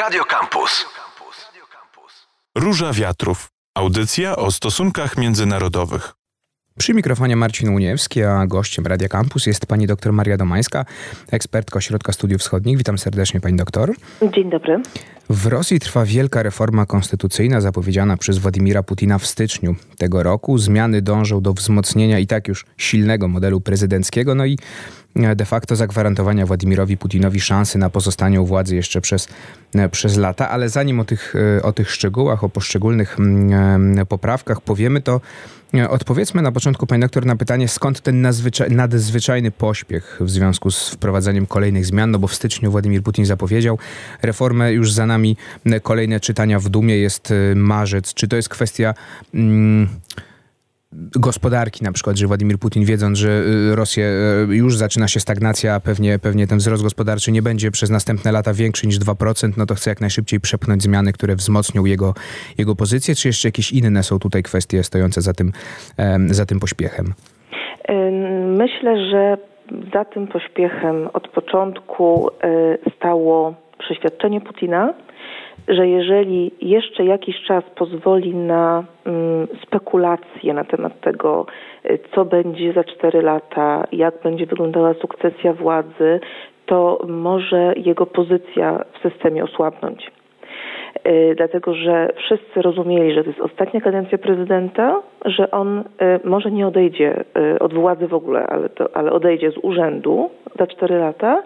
Radio Campus. Róża Wiatrów. Audycja o stosunkach międzynarodowych. Przy mikrofonie Marcin Uniewski, a gościem Radia Campus jest pani dr Maria Domańska, ekspertka Ośrodka Studiów Wschodnich. Witam serdecznie pani doktor. Dzień dobry. W Rosji trwa wielka reforma konstytucyjna zapowiedziana przez Władimira Putina w styczniu tego roku. Zmiany dążą do wzmocnienia i tak już silnego modelu prezydenckiego, no i de facto zagwarantowania Władimirowi Putinowi szansy na pozostanie u władzy jeszcze przez, przez lata. Ale zanim o tych, o tych szczegółach, o poszczególnych mm, poprawkach powiemy, to odpowiedzmy na początku, pani doktor, na pytanie, skąd ten nadzwyczajny pośpiech w związku z wprowadzeniem kolejnych zmian, no bo w styczniu Władimir Putin zapowiedział reformę, już za nami kolejne czytania w Dumie, jest marzec. Czy to jest kwestia... Mm, gospodarki na przykład, że Władimir Putin wiedząc, że y, Rosję y, już zaczyna się stagnacja, a pewnie, pewnie ten wzrost gospodarczy nie będzie przez następne lata większy niż 2%, no to chce jak najszybciej przepchnąć zmiany, które wzmocnią jego, jego pozycję, czy jeszcze jakieś inne są tutaj kwestie stojące za tym, za tym pośpiechem? Myślę, że za tym pośpiechem od początku y, stało przeświadczenie Putina, że jeżeli jeszcze jakiś czas pozwoli na mm, spekulacje na temat tego, y, co będzie za cztery lata, jak będzie wyglądała sukcesja władzy, to może jego pozycja w systemie osłabnąć. Y, dlatego, że wszyscy rozumieli, że to jest ostatnia kadencja prezydenta, że on y, może nie odejdzie od władzy w ogóle, ale, to, ale odejdzie z urzędu za cztery lata.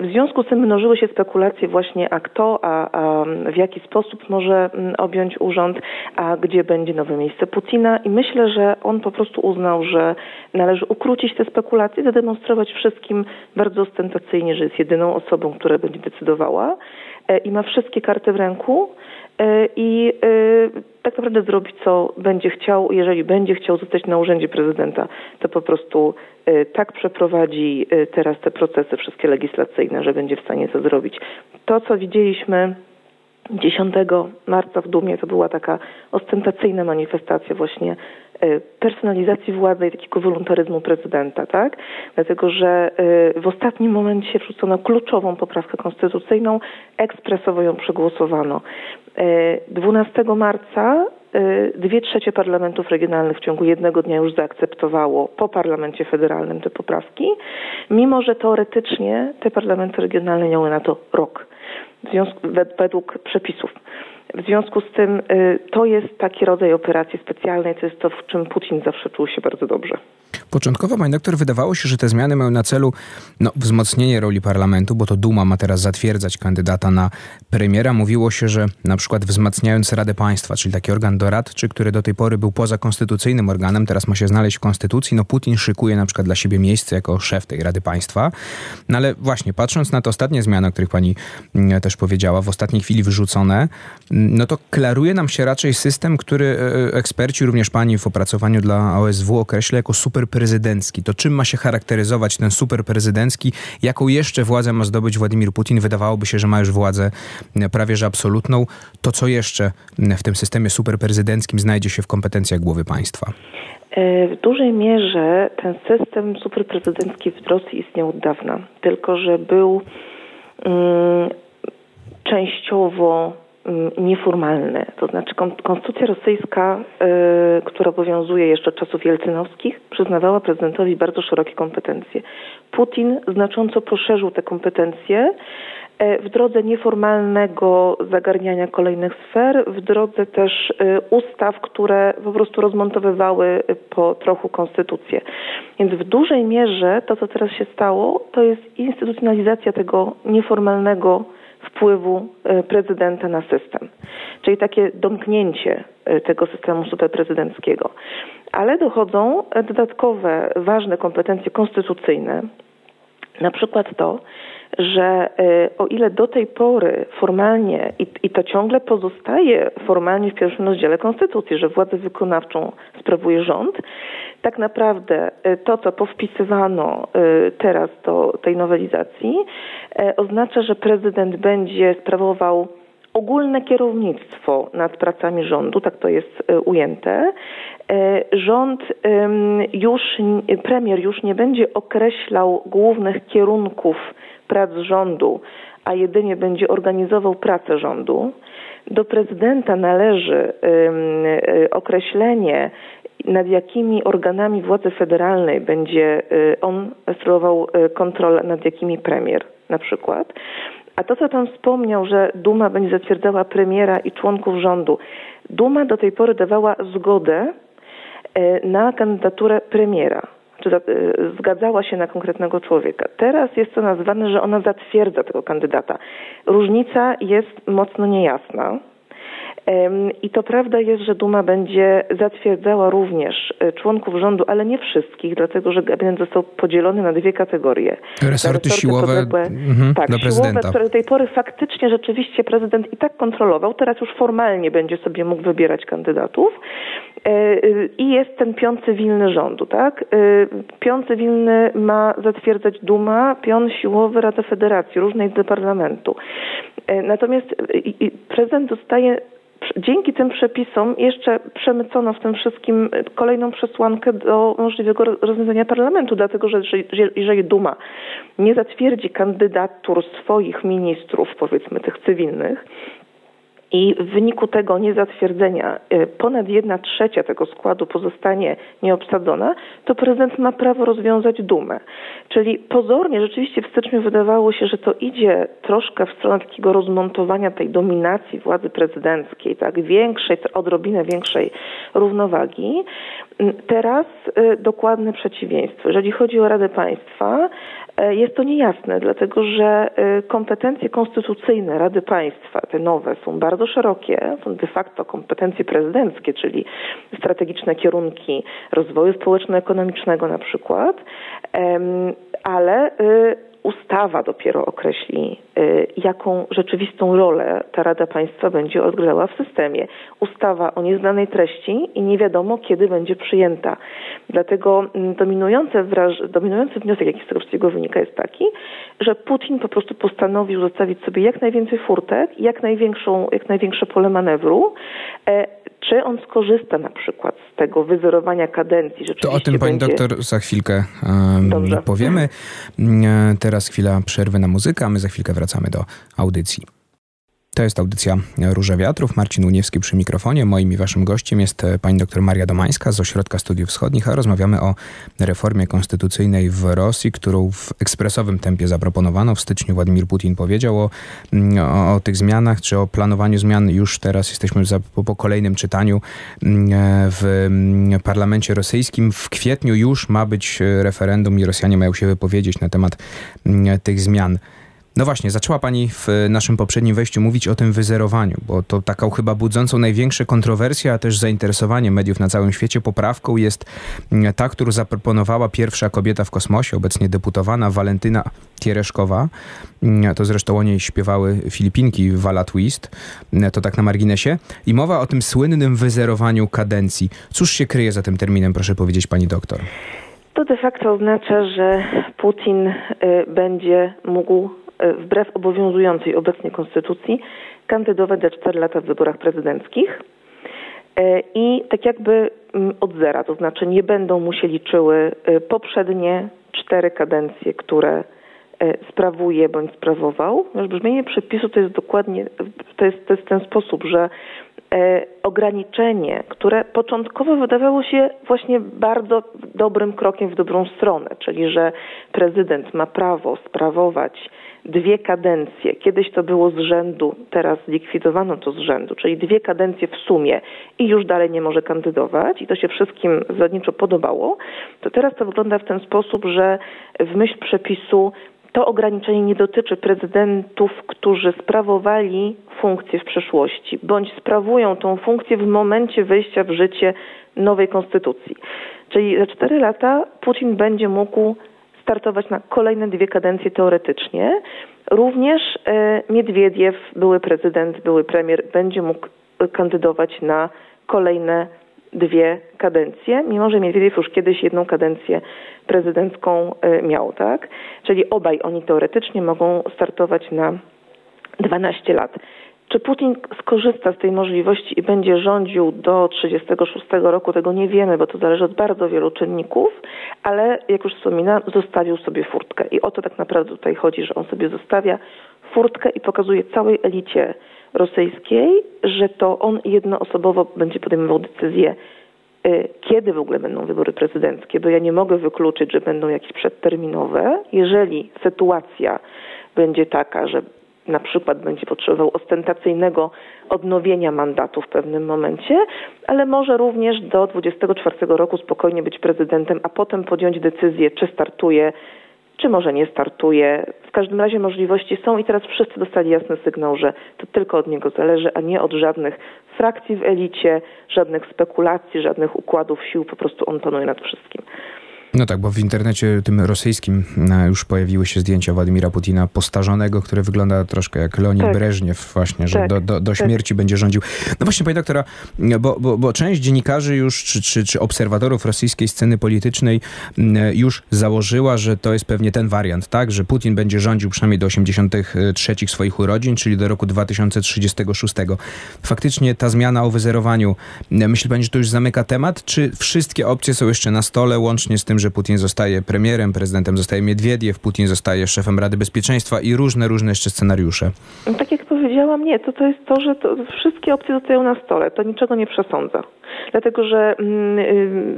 W związku z tym mnożyły się spekulacje właśnie, a kto, a, a, w jaki sposób może mm, objąć urząd, a gdzie będzie nowe miejsce Putina. I myślę, że on po prostu uznał, że należy ukrócić te spekulacje, zademonstrować wszystkim bardzo ostentacyjnie, że jest jedyną osobą, która będzie decydowała i ma wszystkie karty w ręku e, i e, tak naprawdę zrobi, co będzie chciał. Jeżeli będzie chciał zostać na urzędzie prezydenta, to po prostu tak przeprowadzi teraz te procesy wszystkie legislacyjne, że będzie w stanie to zrobić. To, co widzieliśmy 10 marca w Dumie, to była taka ostentacyjna manifestacja właśnie personalizacji władzy i takiego wolontaryzmu prezydenta, tak? Dlatego, że w ostatnim momencie wrzucono kluczową poprawkę konstytucyjną, ekspresowo ją przegłosowano. 12 marca y, dwie trzecie parlamentów regionalnych w ciągu jednego dnia już zaakceptowało po parlamencie federalnym te poprawki, mimo że teoretycznie te parlamenty regionalne miały na to rok według przepisów. W związku z tym y, to jest taki rodzaj operacji specjalnej, to jest to, w czym Putin zawsze czuł się bardzo dobrze. Początkowo, pani doktor, wydawało się, że te zmiany mają na celu no, wzmocnienie roli parlamentu, bo to Duma ma teraz zatwierdzać kandydata na premiera. Mówiło się, że na przykład wzmacniając Radę Państwa, czyli taki organ doradczy, który do tej pory był poza konstytucyjnym organem, teraz ma się znaleźć w konstytucji. No Putin szykuje na przykład dla siebie miejsce jako szef tej Rady Państwa. No ale właśnie, patrząc na te ostatnie zmiany, o których pani mm, też powiedziała, w ostatniej chwili wyrzucone, no to klaruje nam się raczej system, który e, e, eksperci, również pani w opracowaniu dla OSW określa jako super superprezydencki. To czym ma się charakteryzować ten superprezydencki? Jaką jeszcze władzę ma zdobyć Władimir Putin? Wydawałoby się, że ma już władzę prawie że absolutną. To co jeszcze w tym systemie superprezydenckim znajdzie się w kompetencjach głowy państwa? E, w dużej mierze ten system superprezydencki w Rosji istniał od dawna, tylko że był um, częściowo Mm, nieformalne. To znaczy konstytucja rosyjska, y, która obowiązuje jeszcze od czasów jelcynowskich, przyznawała prezydentowi bardzo szerokie kompetencje. Putin znacząco poszerzył te kompetencje e, w drodze nieformalnego zagarniania kolejnych sfer, w drodze też y, ustaw, które po prostu rozmontowywały po trochu konstytucję. Więc w dużej mierze to, co teraz się stało, to jest instytucjonalizacja tego nieformalnego wpływu e, prezydenta na system, czyli takie domknięcie e, tego systemu superprezydenckiego. Ale dochodzą dodatkowe ważne kompetencje konstytucyjne, na przykład to, że e, o ile do tej pory formalnie, i, i, to ciągle pozostaje formalnie w pierwszym rozdziale Konstytucji, że władzę wykonawczą sprawuje rząd, tak naprawdę e, to, co powpisywano e, teraz do tej nowelizacji, oznacza, że prezydent będzie sprawował ogólne kierownictwo nad pracami rządu, tak to jest ujęte. Rząd już, premier już nie będzie określał głównych kierunków prac rządu, a jedynie będzie organizował pracę rządu. Do prezydenta należy określenie, nad jakimi organami władzy federalnej będzie on sprawował kontrolę, nad jakimi premier na przykład. A to, co pan wspomniał, że Duma będzie zatwierdzała premiera i członków rządu. Duma do tej pory dawała zgodę na kandydaturę premiera, czy zgadzała się na konkretnego człowieka. Teraz jest to nazwane, że ona zatwierdza tego kandydata. Różnica jest mocno niejasna. I to prawda jest, że Duma będzie zatwierdzała również e, członków rządu, ale nie wszystkich, dlatego że gabinet został podzielony na dwie kategorie. Resorty, siłowe mhm, tak, dla prezydenta. Siłowe, które do tej pory faktycznie rzeczywiście prezydent i tak kontrolował, teraz już formalnie będzie sobie mógł wybierać kandydatów. E, e, I jest ten pion cywilny rządu, tak? Pion cywilny ma zatwierdzać Duma, pion siłowy Rada Federacji, różnej do parlamentu. Natomiast prezydent dostaje dzięki tym przepisom jeszcze przemycono w tym wszystkim kolejną przesłankę do możliwego rozwiązania parlamentu, dlatego że jeżeli Duma nie zatwierdzi kandydatur swoich ministrów, powiedzmy tych cywilnych, i w wyniku tego niezatwierdzenia y, ponad jedna trzecia tego składu pozostanie nieobsadzona, to prezydent ma prawo rozwiązać dumę. Czyli pozornie rzeczywiście w styczniu wydawało się, że to idzie troszkę w stronę takiego rozmontowania tej dominacji władzy prezydenckiej, tak, większej, odrobinę większej równowagi. Teraz y, dokładne przeciwieństwo. Jeżeli chodzi o Radę Państwa, jest to niejasne, dlatego że y, kompetencje konstytucyjne Rady Państwa, te nowe, są bardzo szerokie, są de facto kompetencje prezydenckie, czyli strategiczne kierunki rozwoju społeczno-ekonomicznego na przykład, ale ustawa dopiero określi, y, jaką rzeczywistą rolę ta Rada Państwa będzie odgrywała w systemie. Ustawa o nieznanej treści i nie wiadomo, kiedy będzie przyjęta. Dlatego mm, dominujący, dominujący wniosek, jaki z tego wszystkiego wynika, jest taki, że Putin po prostu postanowił zostawić sobie jak najwięcej furtek, jak, największą, jak największe pole manewru, e, czy on skorzysta na przykład z tego wyzerowania kadencji? To o tym pani będzie... doktor za chwilkę um, powiemy. Mm, teraz chwila przerwy na muzykę, a my za chwilkę wracamy do audycji. To jest audycja Róże Wiatrów. Marcin Uniewski przy mikrofonie. Moim i waszym gościem jest e, pani dr Maria Domańska z Ośrodka Studiów Wschodnich, a rozmawiamy o reformie konstytucyjnej w Rosji, którą w ekspresowym tempie zaproponowano. W styczniu Władimir Putin powiedział o, mm, o, o tych zmianach, czy o planowaniu zmian. Już teraz jesteśmy za, po, po kolejnym czytaniu mm, e, w mm, parlamencie rosyjskim. W kwietniu już ma być referendum i Rosjanie mają się wypowiedzieć na temat tych zmian. No właśnie, zaczęła Pani w naszym poprzednim wejściu mówić o tym wyzerowaniu, bo to taką chyba budzącą największe kontrowersje, a też zainteresowanie mediów na całym świecie poprawką jest ta, którą zaproponowała pierwsza kobieta w kosmosie, obecnie deputowana Walentyna Tiereszkowa. Mm, to zresztą o niej śpiewały Filipinki Wala Twist, to tak na marginesie. I mowa o tym słynnym wyzerowaniu kadencji. Cóż się kryje za tym terminem, proszę powiedzieć Pani doktor? To de facto oznacza, że Putin y, będzie mógł E, wbrew obowiązującej obecnie konstytucji kandydować za 4 lata w wyborach prezydenckich e, i tak jakby mm, od zera, to znaczy nie będą mu się liczyły e, poprzednie cztery kadencje, które sprawuje bądź sprawował. Brzmienie przepisu to jest dokładnie, to jest, to jest ten sposób, że ograniczenie, które początkowo wydawało się właśnie bardzo dobrym krokiem w dobrą stronę, czyli że prezydent ma prawo sprawować dwie kadencje. Kiedyś to było z rzędu, teraz zlikwidowano to z rzędu, czyli dwie kadencje w sumie i już dalej nie może kandydować i to się wszystkim zasadniczo podobało, to teraz to wygląda w ten sposób, że w myśl przepisu to ograniczenie nie dotyczy prezydentów, którzy sprawowali funkcję w przeszłości, bądź sprawują tą funkcję w momencie wejścia w życie nowej konstytucji. Czyli za cztery lata Putin będzie mógł startować na kolejne dwie kadencje teoretycznie. Również e, Miedwiediew, były prezydent, były premier, będzie mógł kandydować na kolejne dwie kadencje, mimo że Miedwiediew już kiedyś jedną kadencję prezydencką e, miał, tak? Czyli obaj oni teoretycznie mogą startować na 12 lat. Czy Putin skorzysta z tej możliwości i będzie rządził do 36 roku, tego nie wiemy, bo to zależy od bardzo wielu czynników, ale jak już wspominałam, zostawił sobie furtkę. I o to tak naprawdę tutaj chodzi, że on sobie zostawia furtkę i pokazuje całej elicie rosyjskiej, że to on jednoosobowo będzie podejmował decyzję, y, kiedy w ogóle będą wybory prezydenckie, bo ja nie mogę wykluczyć, że będą jakieś przedterminowe. Jeżeli sytuacja będzie taka, że na przykład będzie potrzebował ostentacyjnego odnowienia mandatu w pewnym momencie, ale może również do 24 roku spokojnie być prezydentem, a potem podjąć decyzję, czy startuje, czy może nie startuje. W każdym razie możliwości są i teraz wszyscy dostali jasny sygnał, że to tylko od niego zależy, a nie od żadnych frakcji w elicie, żadnych spekulacji, żadnych układów sił, po prostu on panuje nad wszystkim. No tak, bo w internecie tym rosyjskim e, już pojawiły się zdjęcia Władimira Putina postarzonego, które wygląda troszkę jak Leonid tak. Breżniew właśnie, że tak. do, do, do tak. śmierci tak. będzie rządził. No właśnie, pani doktora, bo, bo, bo część dziennikarzy już, czy, czy, czy obserwatorów rosyjskiej sceny politycznej już założyła, że to jest pewnie ten wariant, tak, że Putin będzie rządził przynajmniej do 83 swoich urodzin, czyli do roku 2036. Faktycznie ta zmiana o wyzerowaniu, myśli pani, że to już zamyka temat, czy wszystkie opcje są jeszcze na stole, łącznie z tym, że Putin zostaje premierem, prezydentem zostaje Miedwiediew, Putin zostaje szefem Rady Bezpieczeństwa i różne, różne jeszcze scenariusze. No, tak jak powiedziałam, nie, to, to jest to, że to, wszystkie opcje zostają na stole. To niczego nie przesądza. Dlatego, że mm, y,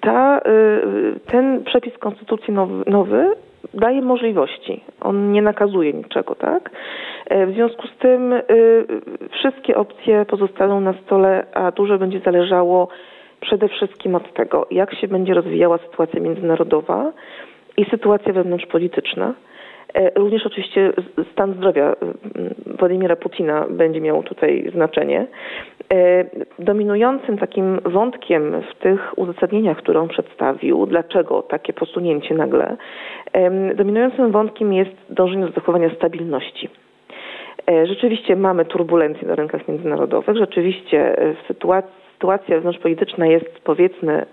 ta, y, ten przepis konstytucji nowy, nowy daje możliwości. On nie nakazuje niczego, tak? E, w związku z tym y, wszystkie opcje pozostaną na stole, a dużo będzie zależało przede wszystkim od tego, jak się będzie rozwijała sytuacja międzynarodowa i sytuacja wewnątrzpolityczna. E, również oczywiście stan zdrowia Władimira Putina będzie miał tutaj znaczenie. E, dominującym takim wątkiem w tych uzasadnieniach, które on przedstawił, dlaczego takie posunięcie nagle, dominującym wątkiem jest dążenie do zachowania stabilności. E, rzeczywiście mamy turbulencje na rynkach międzynarodowych. Rzeczywiście w sytuacji sytuacja wewnątrzpolityczna jest powiedzmy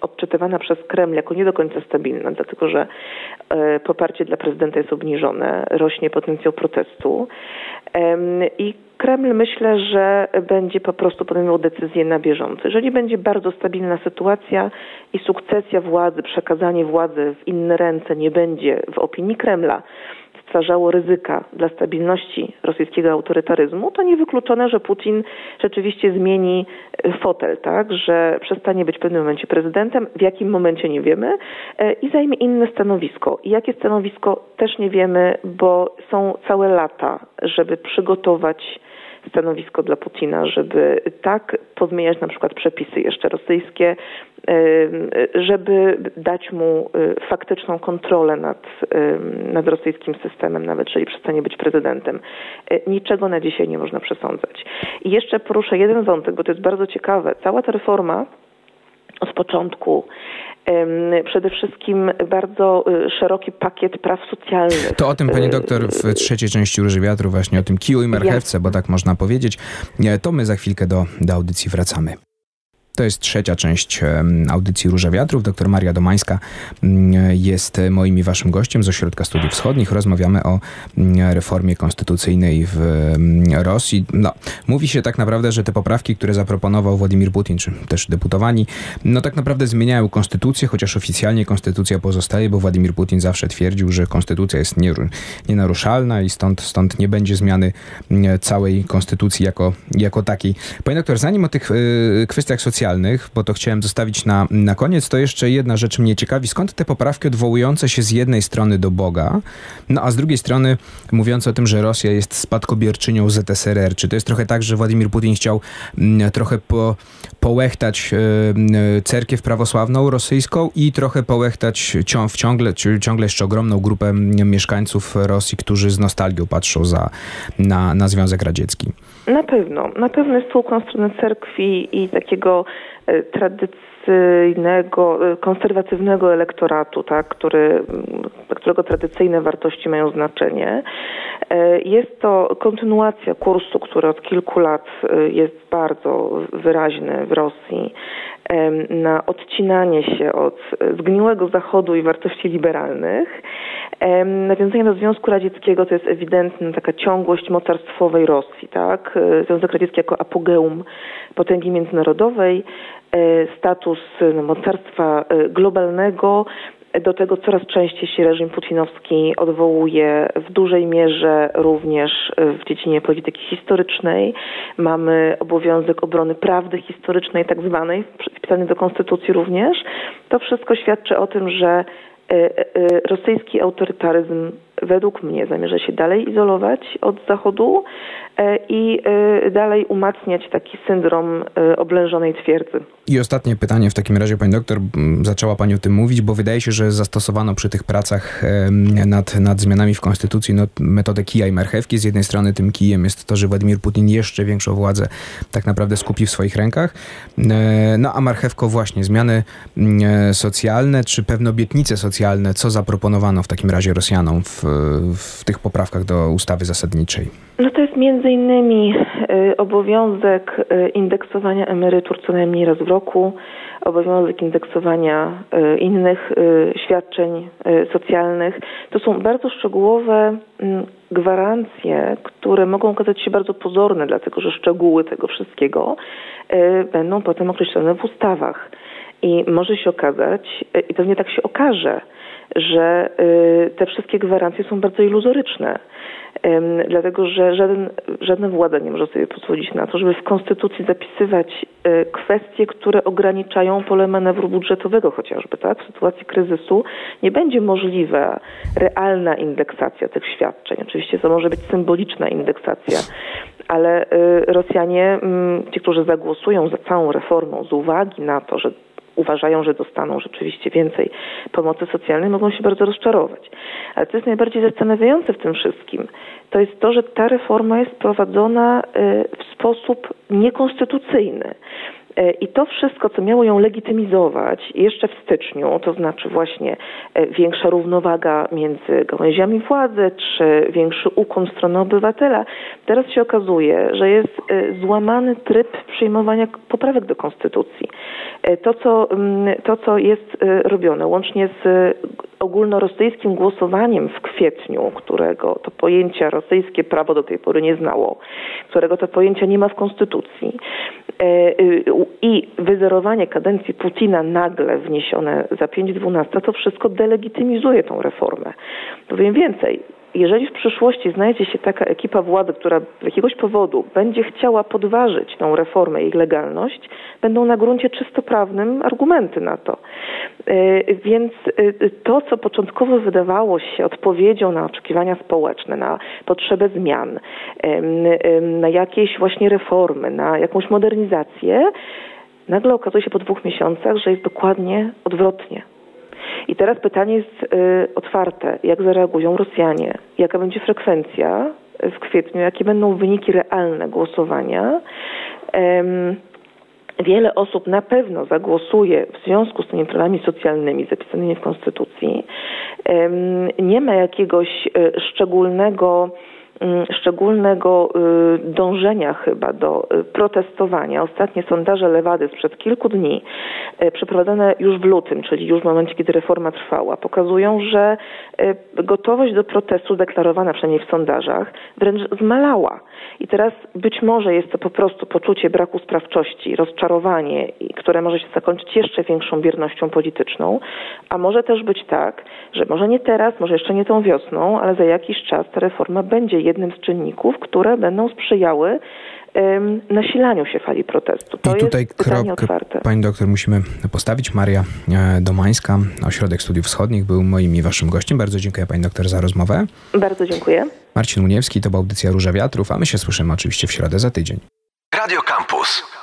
odczytywana przez Kreml jako nie do końca stabilna, dlatego że e, poparcie dla prezydenta jest obniżone, rośnie potencjał protestu i Kreml myślę, że będzie po prostu podejmował decyzje na bieżąco. Jeżeli będzie bardzo stabilna sytuacja i sukcesja władzy, przekazanie władzy w inne ręce nie będzie w opinii Kremla stwarzało ryzyka dla stabilności rosyjskiego autorytaryzmu, to niewykluczone, że Putin rzeczywiście zmieni e, fotel, tak, że przestanie być w pewnym momencie prezydentem, w jakim momencie nie wiemy e, i zajmie inne stanowisko. I jakie stanowisko też nie wiemy, bo są całe lata, żeby przygotować stanowisko dla Putina, żeby tak pozmieniać na przykład przepisy jeszcze rosyjskie, żeby dać mu y, faktyczną kontrolę nad, nad rosyjskim systemem, nawet jeżeli przestanie być prezydentem. Y, niczego na dzisiaj nie można przesądzać. I jeszcze poruszę jeden wątek, bo to jest bardzo ciekawe. Cała ta reforma od początku przede wszystkim bardzo y, szeroki pakiet praw socjalnych. To o tym, pani doktor, w trzeciej części Róży Wiatru, właśnie o tym kiju i marchewce, bo tak można powiedzieć. To my za chwilkę do, do audycji wracamy. To jest trzecia część audycji Róża Wiatrów. Doktor Maria Domańska mm, jest moim i waszym gościem z Ośrodka Studiów Wschodnich. Rozmawiamy o mm, reformie konstytucyjnej w mm, Rosji. No, mówi się tak naprawdę, że te poprawki, które zaproponował Władimir Putin, czy też deputowani, no tak naprawdę zmieniają konstytucję, chociaż oficjalnie konstytucja pozostaje, bo Władimir Putin zawsze twierdził, że konstytucja jest nienaruszalna i stąd, stąd nie będzie zmiany całej konstytucji jako, jako takiej. Panie doktor, zanim o tych y, kwestiach socjalnych bo to chciałem zostawić na, na koniec, to jeszcze jedna rzecz mnie ciekawi. Skąd te poprawki odwołujące się z jednej strony do Boga, no a z drugiej strony mówiące o tym, że Rosja jest spadkobierczynią ZSRR? Czy to jest trochę tak, że Władimir Putin chciał mm, trochę po, połechtać y, cerkiew prawosławną rosyjską i trochę połechtać ciąg, ciągle, ciągle jeszcze ogromną grupę mieszkańców Rosji, którzy z nostalgią patrzą za, na, na Związek Radziecki? Na pewno. Na pewno jest spółką stronę cerkwi i takiego tradycyjnego, e, konserwatywnego elektoratu, tak, który, dla którego tradycyjne wartości mają znaczenie. E, jest to kontynuacja kursu, który od kilku lat jest bardzo wyraźny w Rosji na odcinanie się od zgniłego Zachodu i wartości liberalnych. Nawiązanie do Związku Radzieckiego to jest ewidentna taka ciągłość mocarstwowej Rosji, tak? Związek Radziecki jako apogeum potęgi międzynarodowej, e, status no, mocarstwa e, globalnego, Do tego coraz częściej się reżim putinowski odwołuje w dużej mierze również w dziedzinie polityki historycznej. Mamy obowiązek obrony prawdy historycznej, tak zwanej, wpisany do konstytucji również. To wszystko świadczy o tym, że e, e, rosyjski autorytaryzm według mnie zamierza się dalej izolować od Zachodu e, i e, dalej umacniać taki syndrom e, oblężonej twierdzy. I ostatnie pytanie w takim razie, pani doktor, zaczęła pani o tym mówić, bo wydaje się, że zastosowano przy tych pracach nad, nad zmianami w konstytucji no, metodę kija i marchewki. Z jednej strony tym kijem jest to, że Władimir Putin jeszcze większą władzę tak naprawdę skupi w swoich rękach, no a marchewko właśnie zmiany socjalne, czy pewne obietnice socjalne, co zaproponowano w takim razie Rosjanom w, w tych poprawkach do ustawy zasadniczej? No to jest między innymi y, obowiązek y, indeksowania emerytur co najmniej raz w roku, obowiązek indeksowania y, innych świadczeń socjalnych. To są bardzo szczegółowe mm, gwarancje, które mogą okazać się bardzo pozorne, dlatego że szczegóły tego wszystkiego będą potem określone w ustawach. I może się okazać, i pewnie tak się okaże, że y, te wszystkie gwarancje są bardzo iluzoryczne, dlatego że żaden, żadna władza nie może sobie pozwolić na to, żeby w konstytucji zapisywać y, kwestie, które ograniczają pole manewru budżetowego chociażby, tak? W sytuacji kryzysu nie będzie możliwa realna indeksacja tych świadczeń. Oczywiście to może być symboliczna indeksacja, ale y, Rosjanie, mm, ci, którzy zagłosują za całą reformą z uwagi na to, że uważają, że dostaną rzeczywiście więcej pomocy socjalnej, mogą się bardzo rozczarować. Ale co jest najbardziej zastanawiające w tym wszystkim, to jest to, że ta reforma jest prowadzona y, w sposób niekonstytucyjny. E, I to wszystko, co miało ją legitymizować jeszcze w styczniu, to znaczy właśnie e, większa równowaga między gałęziami władzy, czy większy ukłon w stronę obywatela, teraz się okazuje, że jest e, złamany tryb przyjmowania poprawek do konstytucji. To, co, mm, to, co jest robione, łącznie z ogólnorosyjskim głosowaniem w kwietniu, którego to pojęcia rosyjskie prawo do tej pory nie znało, którego to pojęcia nie ma w konstytucji, i wyzerowanie kadencji Putina nagle wniesione za 5.12, to wszystko delegitymizuje tą reformę. Powiem więcej, jeżeli w przyszłości znajdzie się taka ekipa władzy, która z jakiegoś powodu będzie chciała podważyć tą reformę i jej legalność, będą na gruncie czysto prawnym argumenty na to. E, więc e, to, co początkowo wydawało się odpowiedzią na oczekiwania społeczne, na potrzebę zmian, na jakieś właśnie reformy, na jakąś modernizację, nagle okazuje się po dwóch miesiącach, że jest dokładnie odwrotnie. I teraz pytanie jest y, otwarte. Jak zareagują Rosjanie? Jaka będzie frekwencja w kwietniu? Jakie będą wyniki realne głosowania? Wiele osób na pewno zagłosuje w związku z tymi prawami socjalnymi zapisanymi w Konstytucji. Nie ma jakiegoś y, szczególnego szczególnego y, dążenia chyba do y, protestowania. Ostatnie sondaże Lewady sprzed kilku dni, y, przeprowadzone już w lutym, czyli już w momencie, kiedy reforma trwała, pokazują, że gotowość do protestu deklarowana przynajmniej w sondażach wręcz zmalała. I teraz być może jest to po prostu poczucie braku sprawczości, rozczarowanie, które może się zakończyć jeszcze większą biernością polityczną, a może też być tak, że może nie teraz, może jeszcze nie tą wiosną, ale za jakiś czas ta reforma będzie jednym z czynników, które będą sprzyjały nasilaniu się fali protestu. To I tutaj krok, otwarte. pani doktor, musimy postawić. Maria e, Domańska, Ośrodek Studiów Wschodnich, był moim i waszym gościem. Bardzo dziękuję pani doktor za rozmowę. Bardzo dziękuję. Marcin Uniewski, to była audycja Róża Wiatrów, a my się słyszymy oczywiście w środę za tydzień. Radio Campus.